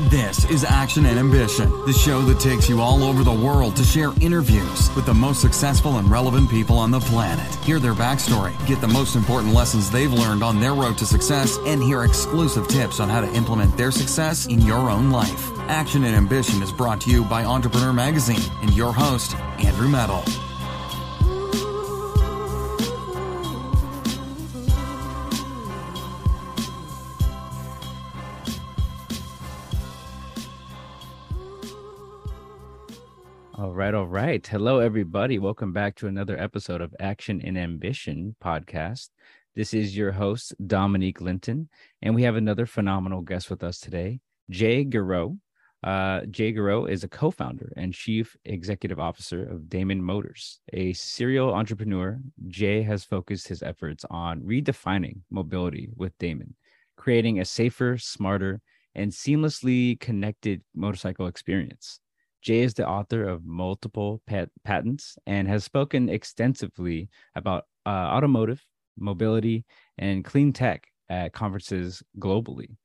This is Action and Ambition, the show that takes you all over the world to share interviews with the most successful and relevant people on the planet. Hear their backstory, get the most important lessons they've learned on their road to success, and hear exclusive tips on how to implement their success in your own life. Action and Ambition is brought to you by Entrepreneur Magazine and your host, Andrew Medal. Right, all right. Hello, everybody. Welcome back to another episode of Action and Ambition podcast. This is your host, Dominique Linton, and we have another phenomenal guest with us today, Jay Giraud. Uh, Jay Giraud is a co founder and chief executive officer of Damon Motors. A serial entrepreneur, Jay has focused his efforts on redefining mobility with Damon, creating a safer, smarter, and seamlessly connected motorcycle experience. Jay is the author of multiple pat- patents and has spoken extensively about uh, automotive, mobility, and clean tech at conferences globally.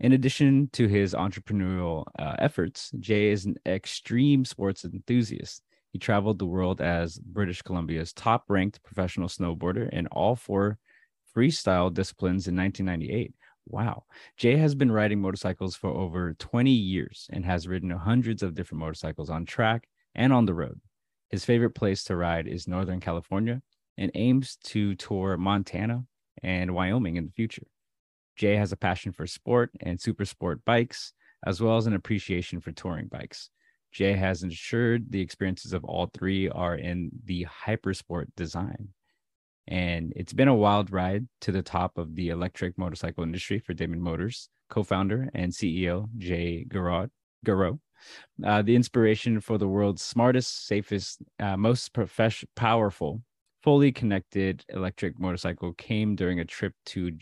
In addition to his entrepreneurial uh, efforts, Jay is an extreme sports enthusiast. He traveled the world as British Columbia's top ranked professional snowboarder in all four freestyle disciplines in 1998 Wow. Jay has been riding motorcycles for over 20 years and has ridden hundreds of different motorcycles on track and on the road. His favorite place to ride is Northern California and aims to tour Montana and Wyoming in the future. Jay has a passion for sport and super sport bikes, as well as an appreciation for touring bikes. Jay has ensured the experiences of all three are in the hypersport design. And it's been a wild ride to the top of the electric motorcycle industry for Damon Motors, co founder and CEO Jay Garot, Giraud. Uh, the inspiration for the world's smartest, safest, uh, most profession- powerful, fully connected electric motorcycle came during a trip to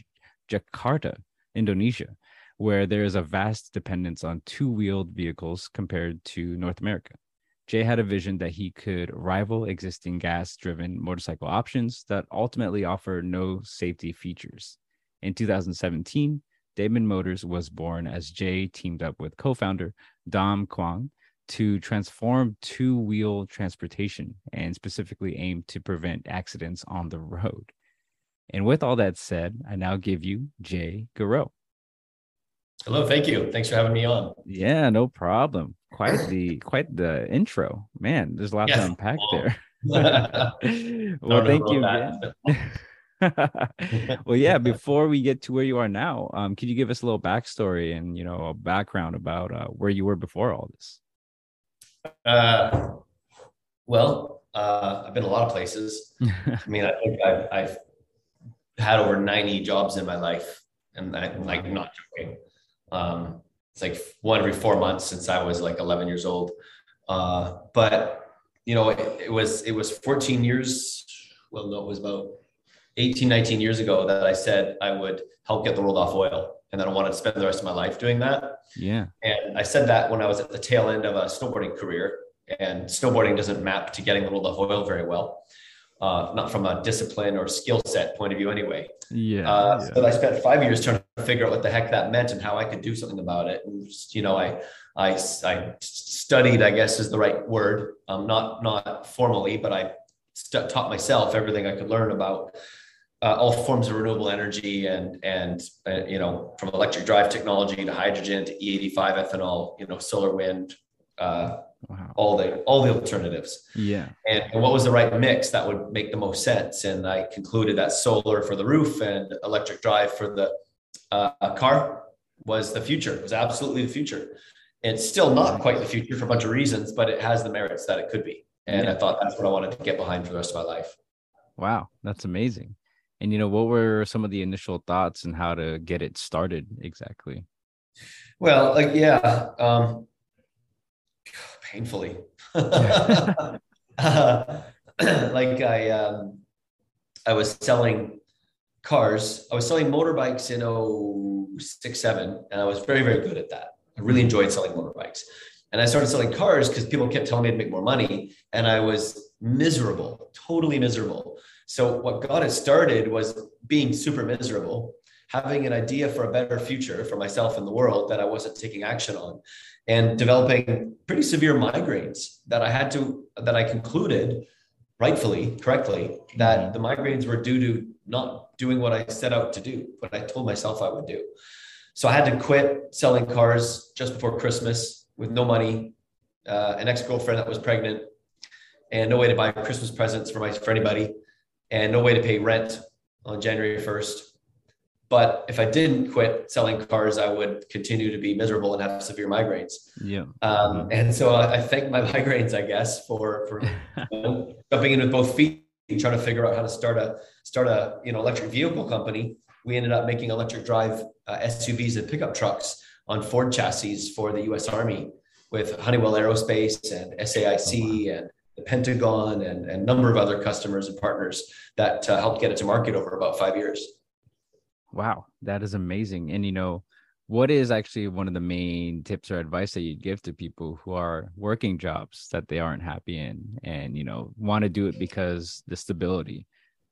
Jakarta, Indonesia, where there is a vast dependence on two wheeled vehicles compared to North America. Jay had a vision that he could rival existing gas driven motorcycle options that ultimately offer no safety features. In 2017, Damon Motors was born as Jay teamed up with co founder Dom Kwong to transform two wheel transportation and specifically aim to prevent accidents on the road. And with all that said, I now give you Jay Giraud. Hello, thank you. Thanks for having me on. Yeah, no problem. Quite the quite the intro, man. There's a lot yes. to unpack there. well, thank you. well, yeah. Before we get to where you are now, um, could you give us a little backstory and you know a background about uh, where you were before all this? Uh, well, uh, I've been a lot of places. I mean, I think I've, I've had over 90 jobs in my life, and I'm like not joking. Um, it's like one every four months since I was like 11 years old. Uh, but you know, it, it, was it was 14 years. Well, no, it was about 18, 19 years ago that I said I would help get the world off oil, and then I wanted to spend the rest of my life doing that. Yeah. And I said that when I was at the tail end of a snowboarding career, and snowboarding doesn't map to getting the world off oil very well uh, not from a discipline or skill set point of view anyway. Yeah, uh, yeah. So I spent five years trying to figure out what the heck that meant and how I could do something about it. And just, you know, I, I, I studied, I guess is the right word. Um, not, not formally, but I st- taught myself everything I could learn about uh, all forms of renewable energy and and uh, you know from electric drive technology to hydrogen to E85 ethanol, you know, solar wind, uh, wow. all the all the alternatives. Yeah. And, and, what was the right mix that would make the most sense? And I concluded that solar for the roof and electric drive for the uh, car was the future. It was absolutely the future. It's still not quite the future for a bunch of reasons, but it has the merits that it could be. And yeah. I thought that's what I wanted to get behind for the rest of my life. Wow, that's amazing. And you know, what were some of the initial thoughts and how to get it started exactly? Well, like yeah, um, painfully. uh, like I, um, I was selling cars. I was selling motorbikes in 06, 7, and I was very, very good at that. I really enjoyed selling motorbikes. And I started selling cars because people kept telling me to make more money. And I was miserable, totally miserable. So what got it started was being super miserable, having an idea for a better future for myself and the world that I wasn't taking action on, and developing pretty severe migraines that I had to that I concluded rightfully, correctly, that mm-hmm. the migraines were due to not doing what I set out to do, what I told myself I would do. So I had to quit selling cars just before Christmas with no money, uh, an ex-girlfriend that was pregnant, and no way to buy Christmas presents for my for anybody and no way to pay rent on January 1st. But if I didn't quit selling cars, I would continue to be miserable and have severe migraines. Yeah. Um, and so I, I, thank my migraines, I guess, for for jumping in with both feet, trying to figure out how to start a start a you know electric vehicle company. We ended up making electric drive uh, SUVs and pickup trucks on Ford chassis for the U.S. Army with Honeywell Aerospace and SAIC oh, wow. and the Pentagon and, and a number of other customers and partners that uh, helped get it to market over about five years. Wow, that is amazing. And you know, what is actually one of the main tips or advice that you'd give to people who are working jobs that they aren't happy in and you know want to do it because the stability?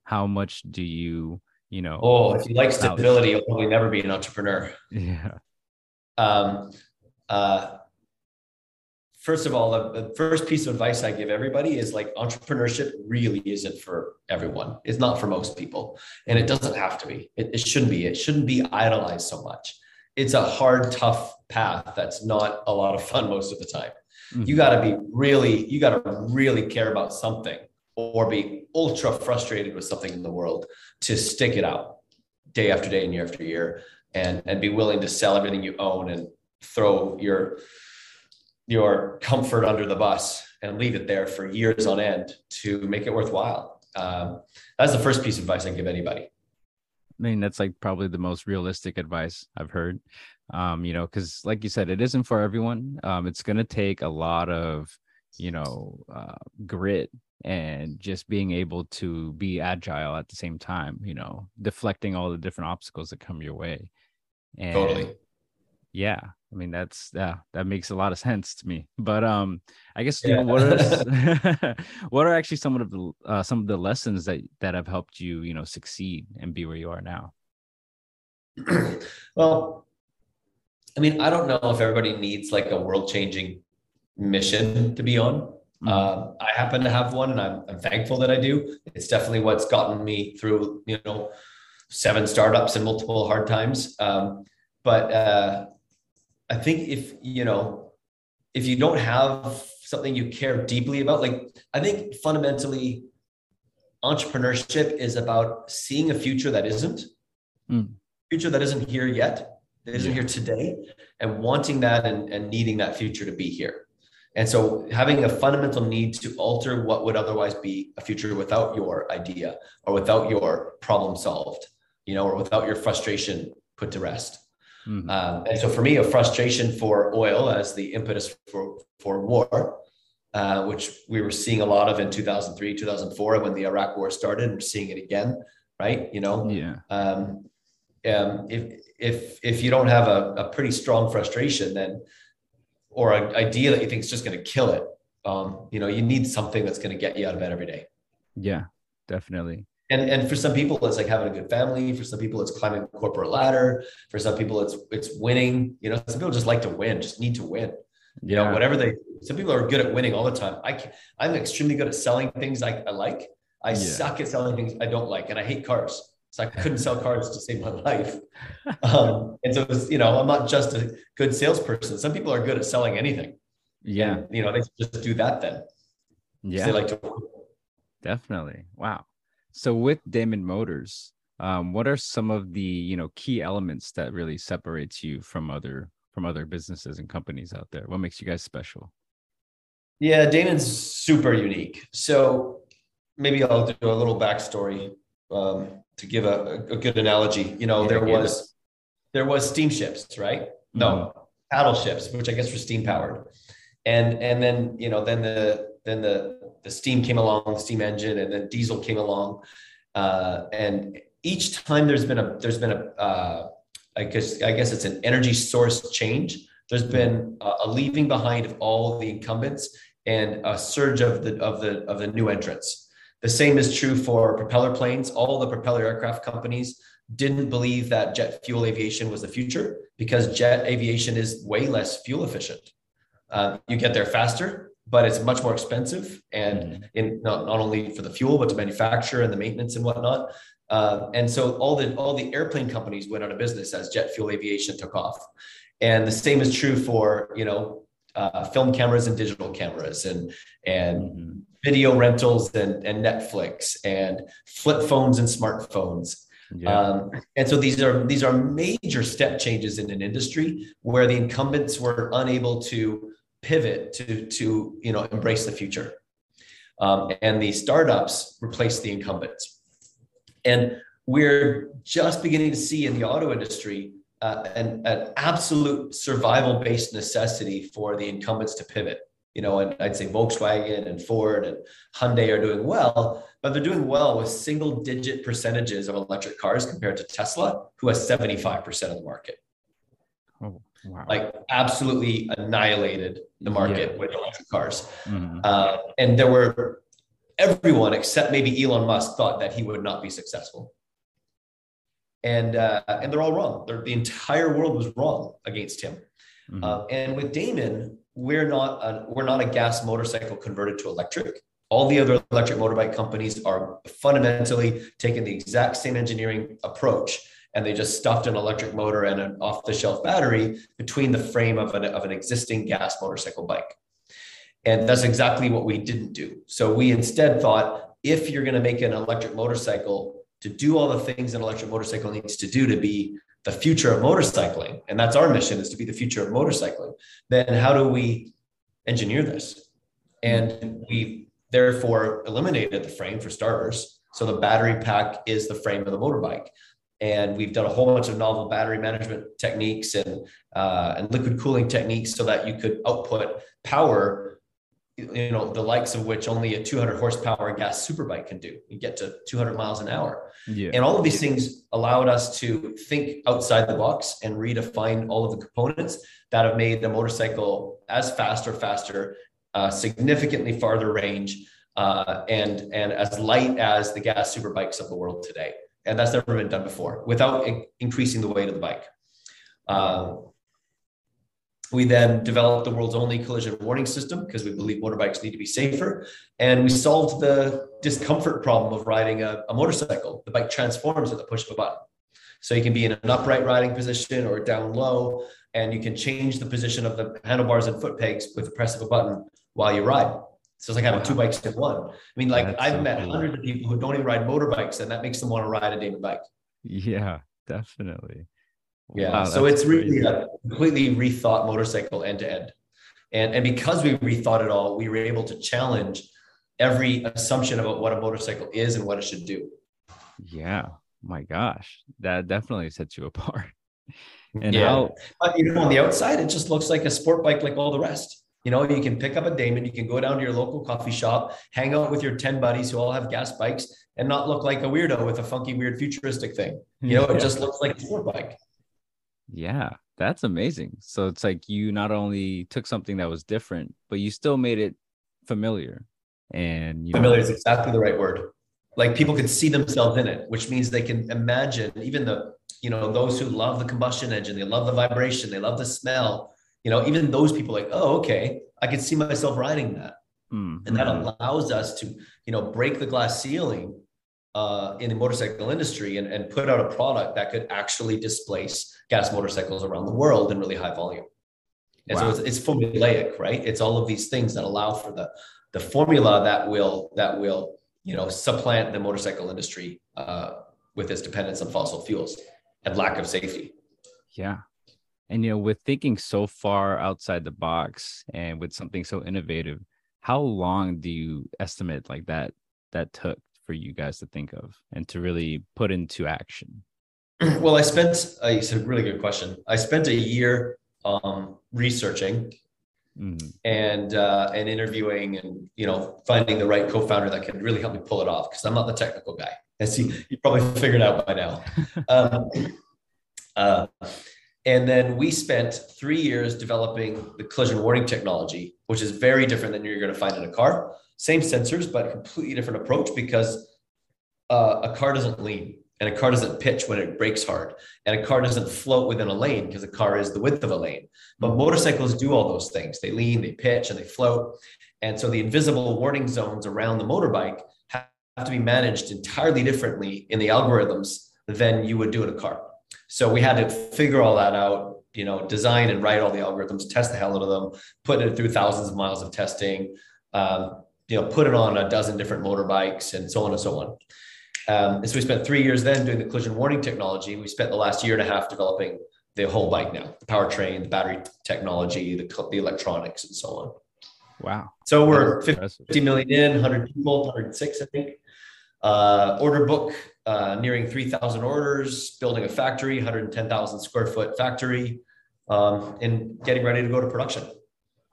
How much do you, you know? Oh, if you like stability, you'll probably never be an entrepreneur. Yeah. Um, uh, first of all, the, the, first piece of advice I give everybody is like entrepreneurship really isn't for everyone. It's not for most people. And it doesn't have to be. It, it shouldn't be. It shouldn't be idolized so much. It's a hard, tough path that's not a lot of fun most of the time. Mm-hmm. You got to be really, you got to really care about something or be ultra frustrated with something in the world to stick it out day after day and year after year and, and be willing to sell everything you own and throw your your comfort under the bus and leave it there for years on end to make it worthwhile. Um, that's the first piece of advice I give anybody. I mean, that's like probably the most realistic advice I've heard. Um, you know, because like you said, it isn't for everyone. Um, it's going to take a lot of, you know, uh, grit and just being able to be agile at the same time, you know, deflecting all the different obstacles that come your way. And totally. Yeah. I mean, that's yeah, that makes a lot of sense to me. But um, I guess you know what are what are actually some of the uh, some of the lessons that that have helped you, you know, succeed and be where you are now. well, I mean, I don't know if everybody needs like a world changing mission to be on. Uh, I happen to have one, and I'm, I'm thankful that I do. It's definitely what's gotten me through, you know, seven startups and multiple hard times. Um, but uh, I think if you know, if you don't have something you care deeply about, like I think fundamentally, entrepreneurship is about seeing a future that isn't, mm. future that isn't here yet, that isn't here today, and wanting that and, and needing that future to be here. And so having a fundamental need to alter what would otherwise be a future without your idea or without your problem solved, you know, or without your frustration put to rest. Mm-hmm. Um, and so for me, a frustration for oil as the impetus for, for war, uh, which we were seeing a lot of in 2003, 2004, when the Iraq war started, and we're seeing it again, right? You know, yeah. Um, um, if, if, if you don't have a, a pretty strong frustration, then, or an idea that you think is just going to kill it, um, you know, you need something that's going to get you out of bed every day. Yeah, definitely and and for some people it's like having a good family for some people it's climbing the corporate ladder for some people it's it's winning you know some people just like to win just need to win you know whatever they some people are good at winning all the time i can, i'm extremely good at selling things i, I like i yeah. suck at selling things i don't like and i hate cars So I couldn't sell cars to save my life. Um, and so, was, you know, I'm not just a good salesperson. Some people are good at selling anything. Yeah. And, you know, they just do that then. Yeah. They like to. Definitely. Wow. So with Damon Motors, um, what are some of the you know key elements that really separates you from other from other businesses and companies out there? What makes you guys special? Yeah, Damon's super unique. So maybe I'll do a little backstory um, to give a, a, good analogy. You know, yeah, there was it. there was steamships, right? No, mm-hmm. paddle ships, which I guess were steam powered, and and then you know then the then the the steam came along, the steam engine, and then diesel came along, uh, and each time there's been a there's been a uh, I guess I guess it's an energy source change. There's been a, a leaving behind of all the incumbents and a surge of the of the of the new entrants. The same is true for propeller planes. All the propeller aircraft companies didn't believe that jet fuel aviation was the future because jet aviation is way less fuel efficient. Uh, you get there faster, but it's much more expensive, and mm-hmm. in not, not only for the fuel but to manufacture and the maintenance and whatnot. Uh, and so all the all the airplane companies went out of business as jet fuel aviation took off. And the same is true for you know uh, film cameras and digital cameras and and mm-hmm. video rentals and, and Netflix and flip phones and smartphones. Yeah. Um, and so these are these are major step changes in an industry where the incumbents were unable to pivot to to you know embrace the future, um, and the startups replace the incumbents. And we're just beginning to see in the auto industry uh, an, an absolute survival based necessity for the incumbents to pivot. You know, and I'd say Volkswagen and Ford and Hyundai are doing well, but they're doing well with single digit percentages of electric cars compared to Tesla, who has 75% of the market. Oh, wow. Like absolutely annihilated the market yeah. with electric cars. Mm-hmm. Uh, and there were everyone except maybe Elon Musk thought that he would not be successful. And uh, and they're all wrong. They're, the entire world was wrong against him. Mm-hmm. Uh, and with Damon, we're not a, we're not a gas motorcycle converted to electric. All the other electric motorbike companies are fundamentally taking the exact same engineering approach, and they just stuffed an electric motor and an off-the-shelf battery between the frame of an, of an existing gas motorcycle bike. And that's exactly what we didn't do. So we instead thought if you're going to make an electric motorcycle to do all the things an electric motorcycle needs to do to be the future of motorcycling, and that's our mission is to be the future of motorcycling, then how do we engineer this? And we therefore eliminated the frame for starters. So the battery pack is the frame of the motorbike. And we've done a whole bunch of novel battery management techniques and, uh, and liquid cooling techniques so that you could output power you know the likes of which only a 200 horsepower gas superbike can do. You get to 200 miles an hour. Yeah. and all of these things allowed us to think outside the box and redefine all of the components that have made the motorcycle as fast or faster uh, significantly farther range uh, and and as light as the gas superbikes of the world today and that's never been done before without in- increasing the weight of the bike uh, we then developed the world's only collision warning system because we believe motorbikes need to be safer. And we solved the discomfort problem of riding a, a, motorcycle. The bike transforms at the push of a button. So you can be in an upright riding position or down low, and you can change the position of the handlebars and foot pegs with the press of a button while you ride. So it's like having two bikes in one. I mean, like That's I've so met cool. hundreds of people who don't even ride motorbikes, and that makes them want to ride a Damon bike. Yeah, definitely. Yeah. Wow, so it's really a completely rethought motorcycle end to end. And, and because we rethought it all, we were able to challenge every assumption about what a motorcycle is and what it should do. Yeah. My gosh. That definitely sets you apart. And yeah. how but you know on the outside, it just looks like a sport bike like all the rest. You know, you can pick up a Damon, you can go down to your local coffee shop, hang out with your 10 buddies who all have gas bikes and not look like a weirdo with a funky, weird futuristic thing. You know, it just looks like a sport bike. Yeah, that's amazing. So it's like you not only took something that was different, but you still made it familiar. And you familiar know, is exactly the right word. Like people can see themselves in it, which means they can imagine even the, you know, those who love the combustion engine, they love the vibration, they love the smell, you know, even those people like, oh, okay, I could see myself riding that. Mm-hmm. And that allows us to, you know, break the glass ceiling uh, in the motorcycle industry and, and put out a product that could actually displace gas motorcycles around the world in really high volume. And wow. so it's, it's formulaic, right? It's all of these things that allow for the the formula that will that will you know supplant the motorcycle industry uh, with its dependence on fossil fuels and lack of safety. Yeah. And you know, with thinking so far outside the box and with something so innovative, how long do you estimate like that that took for you guys to think of and to really put into action? Well, I spent uh, it's a really good question. I spent a year um, researching mm-hmm. and uh, and interviewing and you know finding the right co-founder that can really help me pull it off because I'm not the technical guy, as you, you probably figured out by now. Um, uh, and then we spent three years developing the collision warning technology, which is very different than you're going to find in a car. Same sensors, but completely different approach because uh, a car doesn't lean and a car doesn't pitch when it brakes hard and a car doesn't float within a lane because a car is the width of a lane. But motorcycles do all those things. They lean they pitch and they float. And so the invisible warning zones around the motorbike have to be managed entirely differently in the algorithms than you would do in a car so we had to figure all that out you know design and write all the algorithms test the hell out of them put it through thousands of miles of testing um, you know put it on a dozen different motorbikes and so on and so on um, so we spent three years then doing the collision warning technology. We spent the last year and a half developing the whole bike now, the powertrain, the battery technology, the, the electronics, and so on. Wow. So we're 50 million in, 100 people, 106, I think. Uh, order book uh, nearing 3,000 orders, building a factory, 110,000 square foot factory, um, and getting ready to go to production.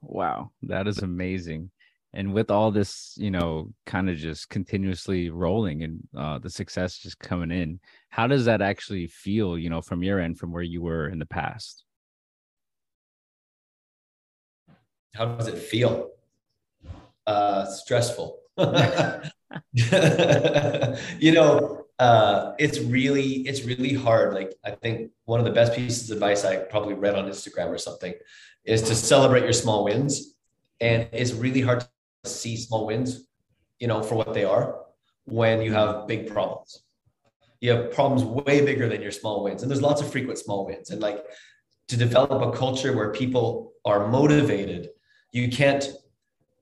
Wow, that is amazing. And with all this you know kind of just continuously rolling and uh, the success just coming in how does that actually feel you know from your end from where you were in the past? How does it feel? Uh stressful you know uh it's really it's really hard like i think one of the best pieces of advice i probably read on instagram or something is to celebrate your small wins and it's really hard to see small wins, you know, for what they are when you have big problems. You have problems way bigger than your small wins. And there's lots of frequent small wins. And like to develop a culture where people are motivated, you can't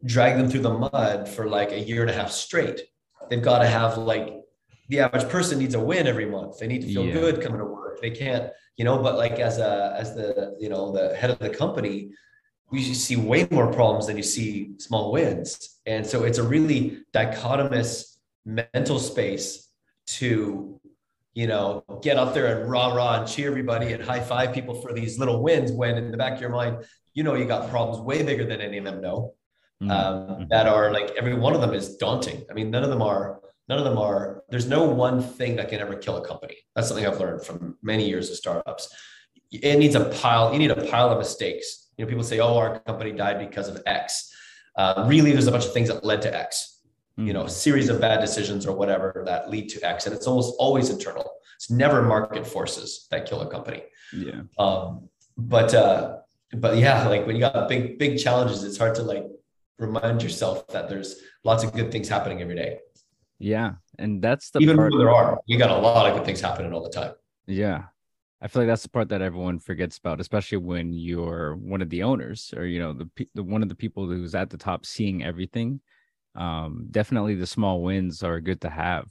drag them through the mud for like a year and a half straight. They've got to have like the average person needs a win every month. They need to feel yeah. good coming to work. They can't, you know, but like as a as the, you know, the head of the company, you see way more problems than you see small wins. And so it's a really dichotomous mental space to, you know, get up there and rah rah and cheer everybody and high five people for these little wins when in the back of your mind, you know, you got problems way bigger than any of them know. Mm-hmm. Um, mm-hmm. that are like every one of them is daunting. I mean, none of them are, none of them are, there's no one thing that can ever kill a company. That's something I've learned from many years of startups. It needs a pile, you need a pile of mistakes you know, people say, "Oh, our company died because of X." Uh, really, there's a bunch of things that led to X. Mm-hmm. You know, a series of bad decisions or whatever that lead to X, and it's almost always internal. It's never market forces that kill a company. Yeah. Um, but uh, but yeah, like when you got big big challenges, it's hard to like remind yourself that there's lots of good things happening every day. Yeah, and that's the even part- though there are, you got a lot of good things happening all the time. Yeah, I feel like that's the part that everyone forgets about, especially when you're one of the owners or you know the, the one of the people who's at the top seeing everything. Um, definitely, the small wins are good to have,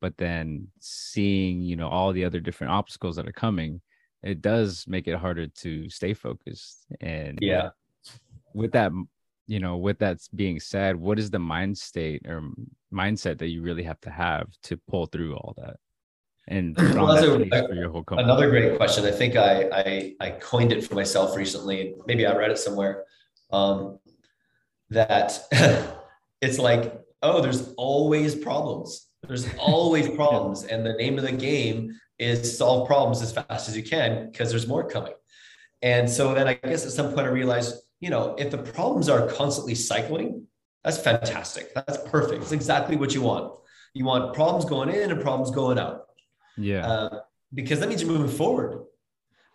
but then seeing you know all the other different obstacles that are coming, it does make it harder to stay focused. And yeah, with that, you know, with that being said, what is the mind state or mindset that you really have to have to pull through all that? and well, a, another great question. I think I, I, I coined it for myself recently. Maybe I read it somewhere. Um, that it's like, oh, there's always problems. There's always problems, and the name of the game is solve problems as fast as you can because there's more coming. And so then I guess at some point I realized, you know, if the problems are constantly cycling, that's fantastic. That's perfect. It's exactly what you want. You want problems going in and problems going out. Yeah. Uh, because that means you're moving forward.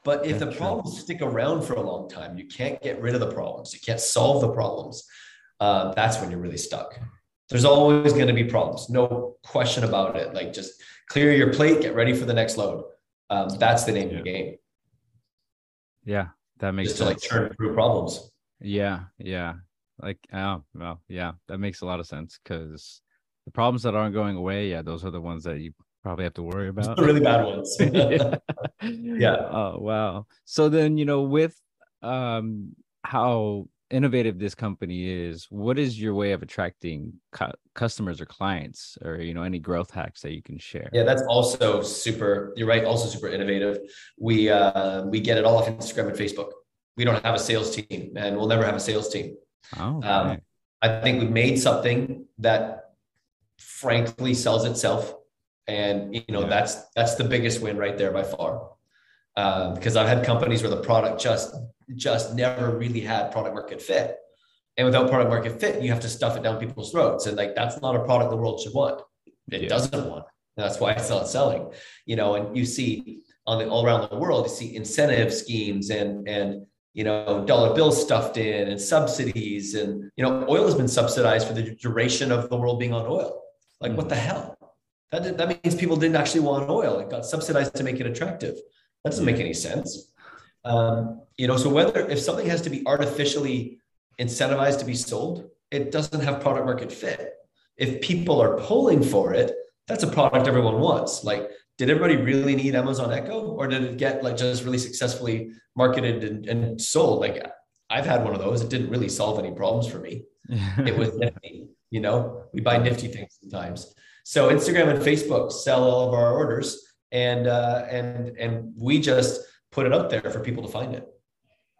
But if That's the problems true. stick around for a long time, you can't get rid of the problems. You can't solve the problems. Uh, that's when you're really stuck. There's always going to be problems, no question about it. Like just clear your plate, get ready for the next load. Um, that's the name yeah. of the game. Yeah, that makes just sense. to like turn through problems. Yeah, yeah. Like oh well, yeah, that makes a lot of sense because the problems that aren't going away, yeah, those are the ones that you probably have to worry about. The really bad ones. yeah. yeah. Oh wow. So then you know with um how innovative this company is what is your way of attracting cu- customers or clients or you know any growth hacks that you can share yeah that's also super you're right also super innovative we uh we get it all off instagram and facebook we don't have a sales team and we'll never have a sales team oh okay. um, i think we've made something that frankly sells itself and you know yeah. that's that's the biggest win right there by far because um, I've had companies where the product just just never really had product market fit. And without product market fit, you have to stuff it down people's throats. And like that's not a product the world should want. It yeah. doesn't want. And that's why it's not selling. You know, and you see on the all around the world, you see incentive schemes and and you know dollar bills stuffed in and subsidies and you know oil has been subsidized for the duration of the world being on oil. Like what the hell? That, that means people didn't actually want oil. It got subsidized to make it attractive. That doesn't make any sense. Um, you know, so whether if something has to be artificially incentivized to be sold, it doesn't have product market fit. If people are pulling for it, that's a product everyone wants. Like, did everybody really need Amazon Echo, or did it get like just really successfully marketed and, and sold? Like, I've had one of those. It didn't really solve any problems for me. it was nifty. You know, we buy nifty things sometimes. So Instagram and Facebook sell all of our orders and uh, and and we just put it up there for people to find it.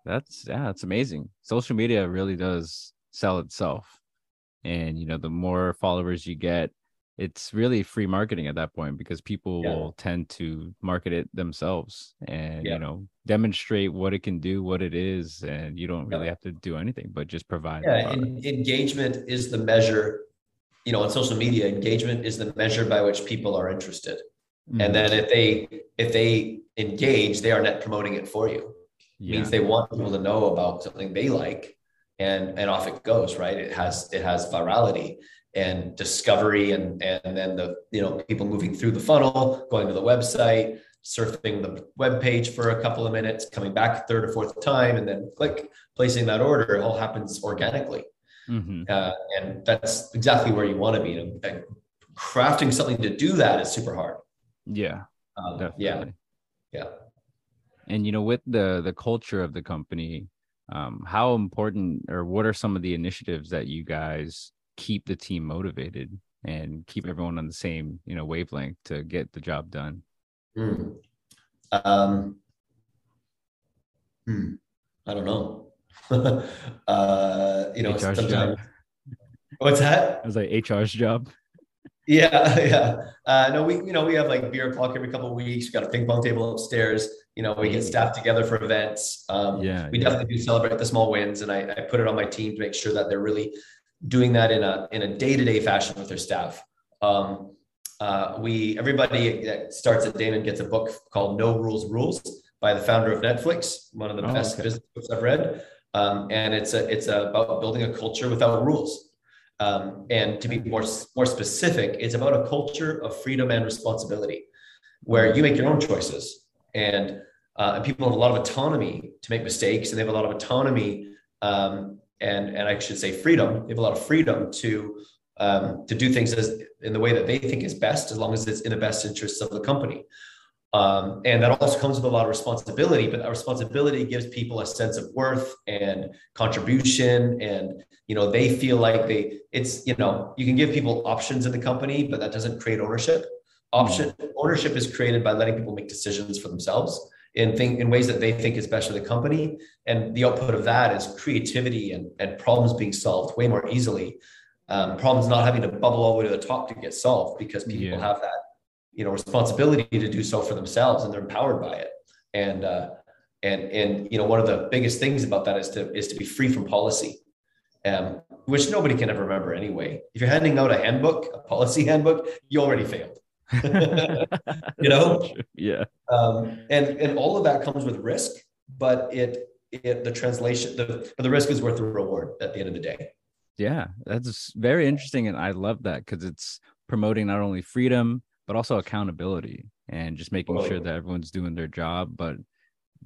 That's yeah, that's amazing. Social media really does sell itself, and you know the more followers you get, it's really free marketing at that point because people yeah. will tend to market it themselves and yeah. you know demonstrate what it can do, what it is, and you don't really yeah. have to do anything but just provide. Yeah, engagement is the measure. You know, on social media, engagement is the measure by which people are interested. Mm-hmm. And then if they if they engage, they are net promoting it for you. Means they want people to know about something they like, and and off it goes. Right? It has it has virality and discovery, and and then the you know people moving through the funnel, going to the website, surfing the web page for a couple of minutes, coming back third or fourth time, and then click placing that order. It all happens organically. Mm-hmm. Uh, and that's exactly where you want to be. And, and crafting something to do that is super hard. Yeah. Um, yeah. Yeah. And you know, with the the culture of the company, um, how important or what are some of the initiatives that you guys keep the team motivated and keep everyone on the same you know wavelength to get the job done? Mm. Um, hmm. I don't know. uh, you know, HR's job. What's that? I was like HR's job. Yeah, yeah. Uh, no, we you know we have like beer o'clock every couple of weeks. We got a ping pong table upstairs. You know, we get staff together for events. Um, yeah, we yeah. definitely do celebrate the small wins, and I, I put it on my team to make sure that they're really doing that in a in a day to day fashion with their staff. Um, uh, we everybody that starts at Damon gets a book called No Rules Rules by the founder of Netflix, one of the oh, best okay. business books I've read. Um, and it's a it's a, about building a culture without rules. Um, and to be more, more specific, it's about a culture of freedom and responsibility where you make your own choices and, uh, and people have a lot of autonomy to make mistakes and they have a lot of autonomy um, and, and I should say freedom. They have a lot of freedom to, um, to do things as, in the way that they think is best, as long as it's in the best interests of the company. Um, and that also comes with a lot of responsibility, but that responsibility gives people a sense of worth and contribution. And, you know, they feel like they, it's, you know, you can give people options in the company, but that doesn't create ownership. Option mm-hmm. ownership is created by letting people make decisions for themselves in think in ways that they think is best for the company. And the output of that is creativity and, and problems being solved way more easily. Um, problems not having to bubble all the way to the top to get solved because people yeah. have that you know responsibility to do so for themselves and they're empowered by it and uh, and and you know one of the biggest things about that is to is to be free from policy um, which nobody can ever remember anyway if you're handing out a handbook a policy handbook you already failed you know yeah um, and and all of that comes with risk but it it the translation the but the risk is worth the reward at the end of the day Yeah, that's very interesting. And I love that because it's promoting not only freedom, but also accountability and just making sure that everyone's doing their job, but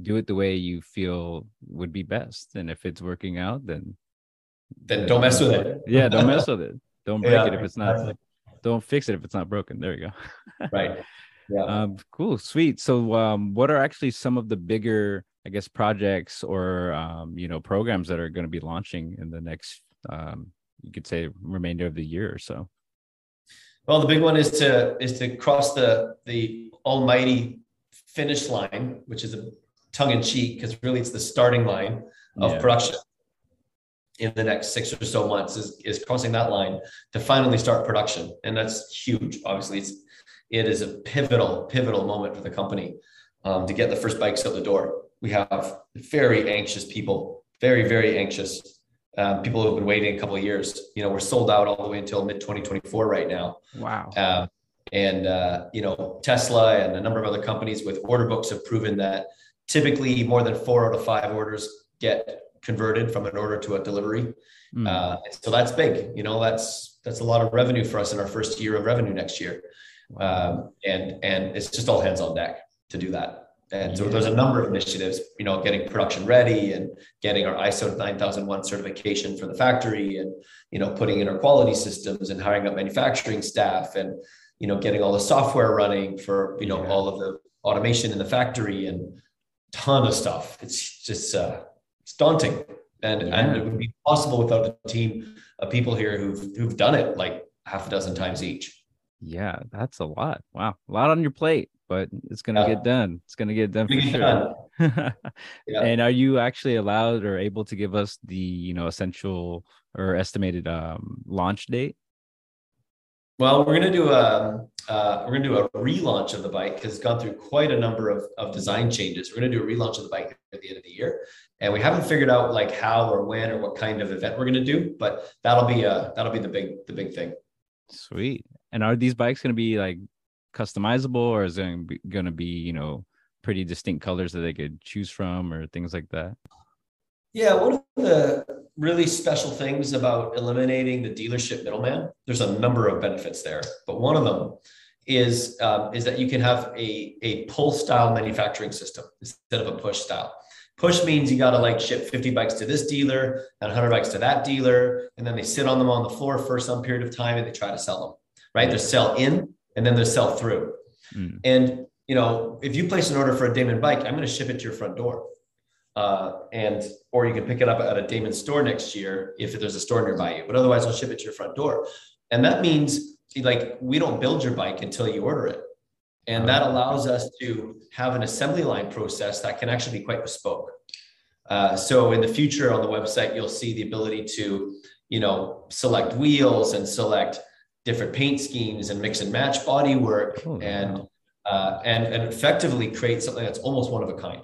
do it the way you feel would be best. And if it's working out, then then don't mess with it. yeah, don't mess with it. Don't break yeah, it if it's not exactly. Don't fix it if it's not broken. There you go. right. Yeah. Um, cool, sweet. So um, what are actually some of the bigger, I guess, projects or um, you know, programs that are going to be launching in the next um, you could say remainder of the year or so? Well, the big one is to is to cross the the almighty finish line, which is a tongue in cheek because really it's the starting line of yeah. production in the next six or so months is, is crossing that line to finally start production. And that's huge. Obviously, it's, it is a pivotal, pivotal moment for the company um, to get the first bikes out the door. We have very anxious people, very, very anxious um, people who've been waiting a couple of years. You know, we're sold out all the way until mid 2024 right now. Wow. Uh, and uh, you know, Tesla and a number of other companies with order books have proven that typically more than four out of five orders get converted from an order to a delivery. Mm. Uh, so that's big. You know, that's that's a lot of revenue for us in our first year of revenue next year. Um, and and it's just all hands on deck to do that. And so there's a number of initiatives, you know, getting production ready and getting our ISO 9001 certification for the factory and, you know, putting in our quality systems and hiring up manufacturing staff and, you know, getting all the software running for, you know, yeah. all of the automation in the factory and ton of stuff. It's just, uh, it's daunting and, yeah. and it would be possible without a team of people here who've, who've done it like half a dozen times each. Yeah, that's a lot. Wow. A lot on your plate, but it's to yeah. get done. It's to get done for sure. yeah. And are you actually allowed or able to give us the, you know, essential or estimated um, launch date? Well, we're to do a uh, we're to do a relaunch of the bike because it's gone through quite a number of, of design changes. We're to do a relaunch of the bike at the end of the year, and we haven't figured out like how or when or what kind of event we're going to do, but that'll be uh that'll be the big the big thing. Sweet. And are these bikes going to be like customizable, or is it going to be you know pretty distinct colors that they could choose from, or things like that? Yeah, one of the really special things about eliminating the dealership middleman, there's a number of benefits there, but one of them is um, is that you can have a a pull style manufacturing system instead of a push style. Push means you got to like ship 50 bikes to this dealer and 100 bikes to that dealer, and then they sit on them on the floor for some period of time and they try to sell them. Right? There's sell in and then there's sell through. Mm. And you know, if you place an order for a Damon bike, I'm going to ship it to your front door uh, and or you can pick it up at a Damon store next year if there's a store nearby you. But otherwise, I'll ship it to your front door, and that means like we don't build your bike until you order it, and that allows us to have an assembly line process that can actually be quite bespoke. Uh, so in the future on the website, you'll see the ability to you know select wheels and select different paint schemes and mix and match body work oh, and wow. uh, and and effectively create something that's almost one of a kind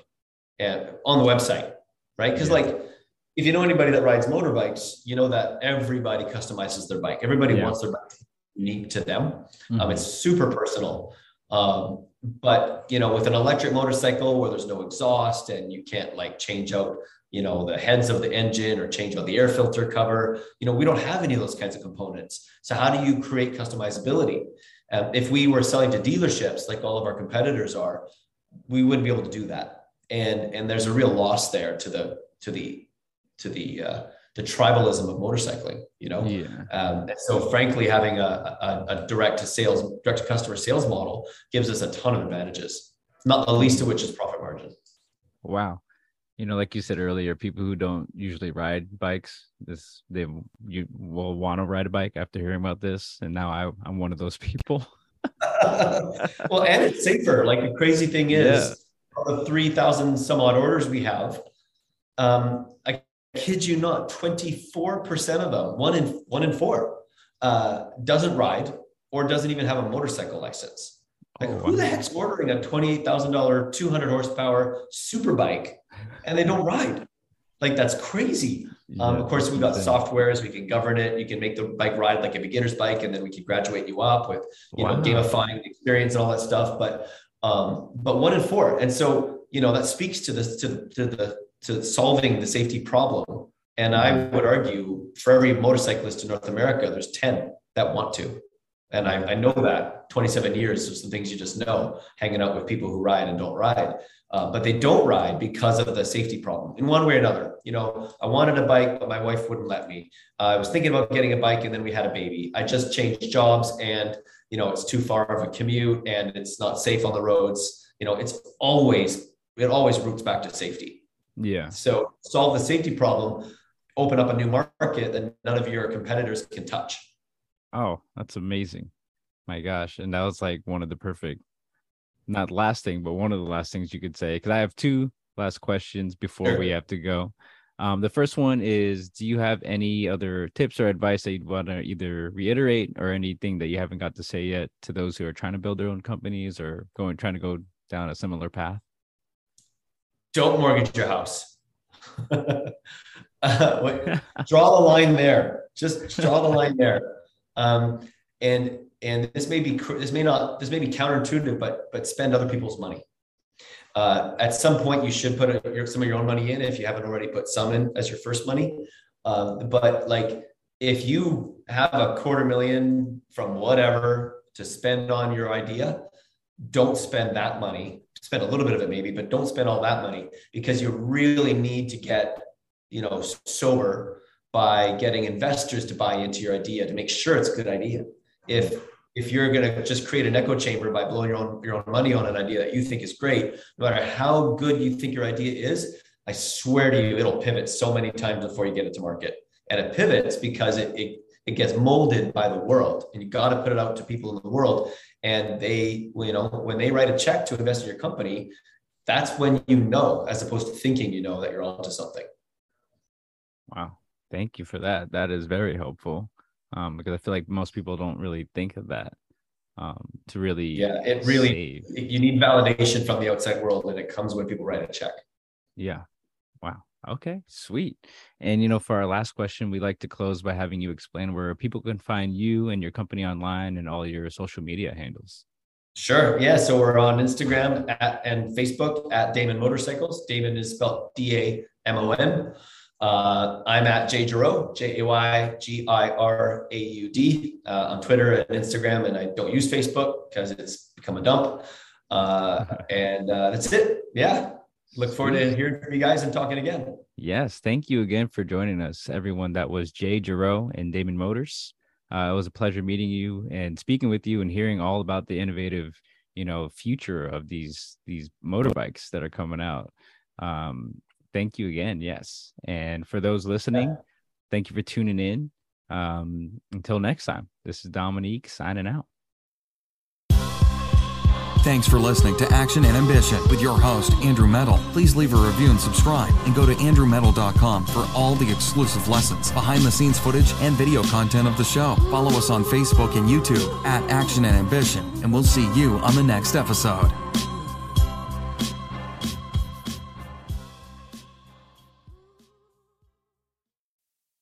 and on the website, right? Because yeah. like if you know anybody that rides motorbikes, you know that everybody customizes their bike. Everybody yeah. wants their bike unique to them. Mm-hmm. Um, it's super personal. Um, but you know, with an electric motorcycle where there's no exhaust and you can't like change out, you know, the heads of the engine or change out the air filter cover, you know, we don't have any of those kinds of components. So how do you create customizability? Um, if we were selling to dealerships like all of our competitors are, we wouldn't be able to do that and and there's a real loss there to the to the to the uh, the tribalism of motorcycling you know? Yeah. um, so frankly having a, a, a direct to sales direct to customer sales model gives us a ton of advantages not the least of which is profit margin. Wow. You know like you said earlier people who don't usually ride bikes this they you will want to ride a bike after hearing about this and now I, i'm one of those people. Well and it's safer. Like the crazy thing is yeah. the 3,000 some odd orders we have, um, kid you not, 24% of them, one in one in four, uh, doesn't ride or doesn't even have a motorcycle license. Like, oh, who the heck's ordering a $28,000, 200 horsepower super bike and they don't ride? Like, that's crazy. Yeah, um, of course, we've got softwares, we can govern it. You can make the bike ride like a beginner's bike, and then we can graduate you up with, you wow. know, gamifying the experience and all that stuff. But um, but one in four. And so, you know, that speaks to this, to, to the, to solving the safety problem And I would argue for every motorcyclist in North America, there's 10 that want to. And I, I know that 27 years of some things you just know, hanging out with people who ride and don't ride. Uh, but they don't ride because of the safety problem in one way or another. You know, I wanted a bike, but my wife wouldn't let me. Uh, I was thinking about getting a bike and then we had a baby. I just changed jobs and, you know, it's too far of a commute and it's not safe on the roads. You know, it's always, it always roots back to safety. Yeah. So solve the safety problem, open up a new market that none of your competitors can touch. Oh, that's amazing. My gosh. And that was like one of the perfect not last thing, but one of the last things you could say. Because I have two last questions before sure. we have to go. Um, the first one is Do you have any other tips or advice that you'd want to either reiterate or anything that you haven't got to say yet to those who are trying to build their own companies or going trying to go down a similar path? Don't mortgage your house. uh, wait, draw the line there. Just draw the line there. Um, and and this may be this may not this may be counterintuitive, but but spend other people's money. Uh, at some point, you should put a, your, some of your own money in if you haven't already put some in as your first money. Um, but like if you have a quarter million from whatever to spend on your idea, don't spend that money. Spend a little bit of it maybe, but don't spend all that money because you really need to get you know sober by getting investors to buy into your idea to make sure it's a good idea if if you're going to just create an echo chamber by blowing your own your own money on an idea that you think is great, no matter how good you think your idea is, I swear to you, it'll pivot so many times before you get it to market. And it pivots because it, it it gets molded by the world, and you got to put it out to people in the world. And they, you know, when they write a check to invest in your company, that's when you know, as opposed to thinking you know that you're onto something. Wow, thank you for that. That is very helpful um, because I feel like most people don't really think of that um, to really. Yeah, it really save. you need validation from the outside world, and it comes when people write a check. Yeah. Wow. Okay. Sweet. And you know, for our last question, we like to close by having you explain where people can find you and your company online and all your social media handles. Sure. Yeah. So we're on Instagram at, and Facebook at Damon Motorcycles. Damon is spelled D A M O N. Uh, I'm at Jay Giraud, J A Y G I R A U D, uh, on Twitter and Instagram. And I don't use Facebook because it's become a dump. Uh, and uh, that's it. Yeah. Look forward to hearing from you guys and talking again. Yes. Thank you again for joining us, everyone. That was Jay Giraud and Damon Motors. Uh, it was a pleasure meeting you and speaking with you and hearing all about the innovative, you know, future of these these motorbikes that are coming out. Um, thank you again. Yes. And for those listening, thank you for tuning in. Um, until next time, this is Dominique signing out. Thanks for listening to Action and Ambition with your host, Andrew Medal. Please leave a review and subscribe, and go to andrewmedal.com for all the exclusive lessons, behind the scenes footage, and video content of the show. Follow us on Facebook and YouTube at Action and Ambition, and we'll see you on the next episode.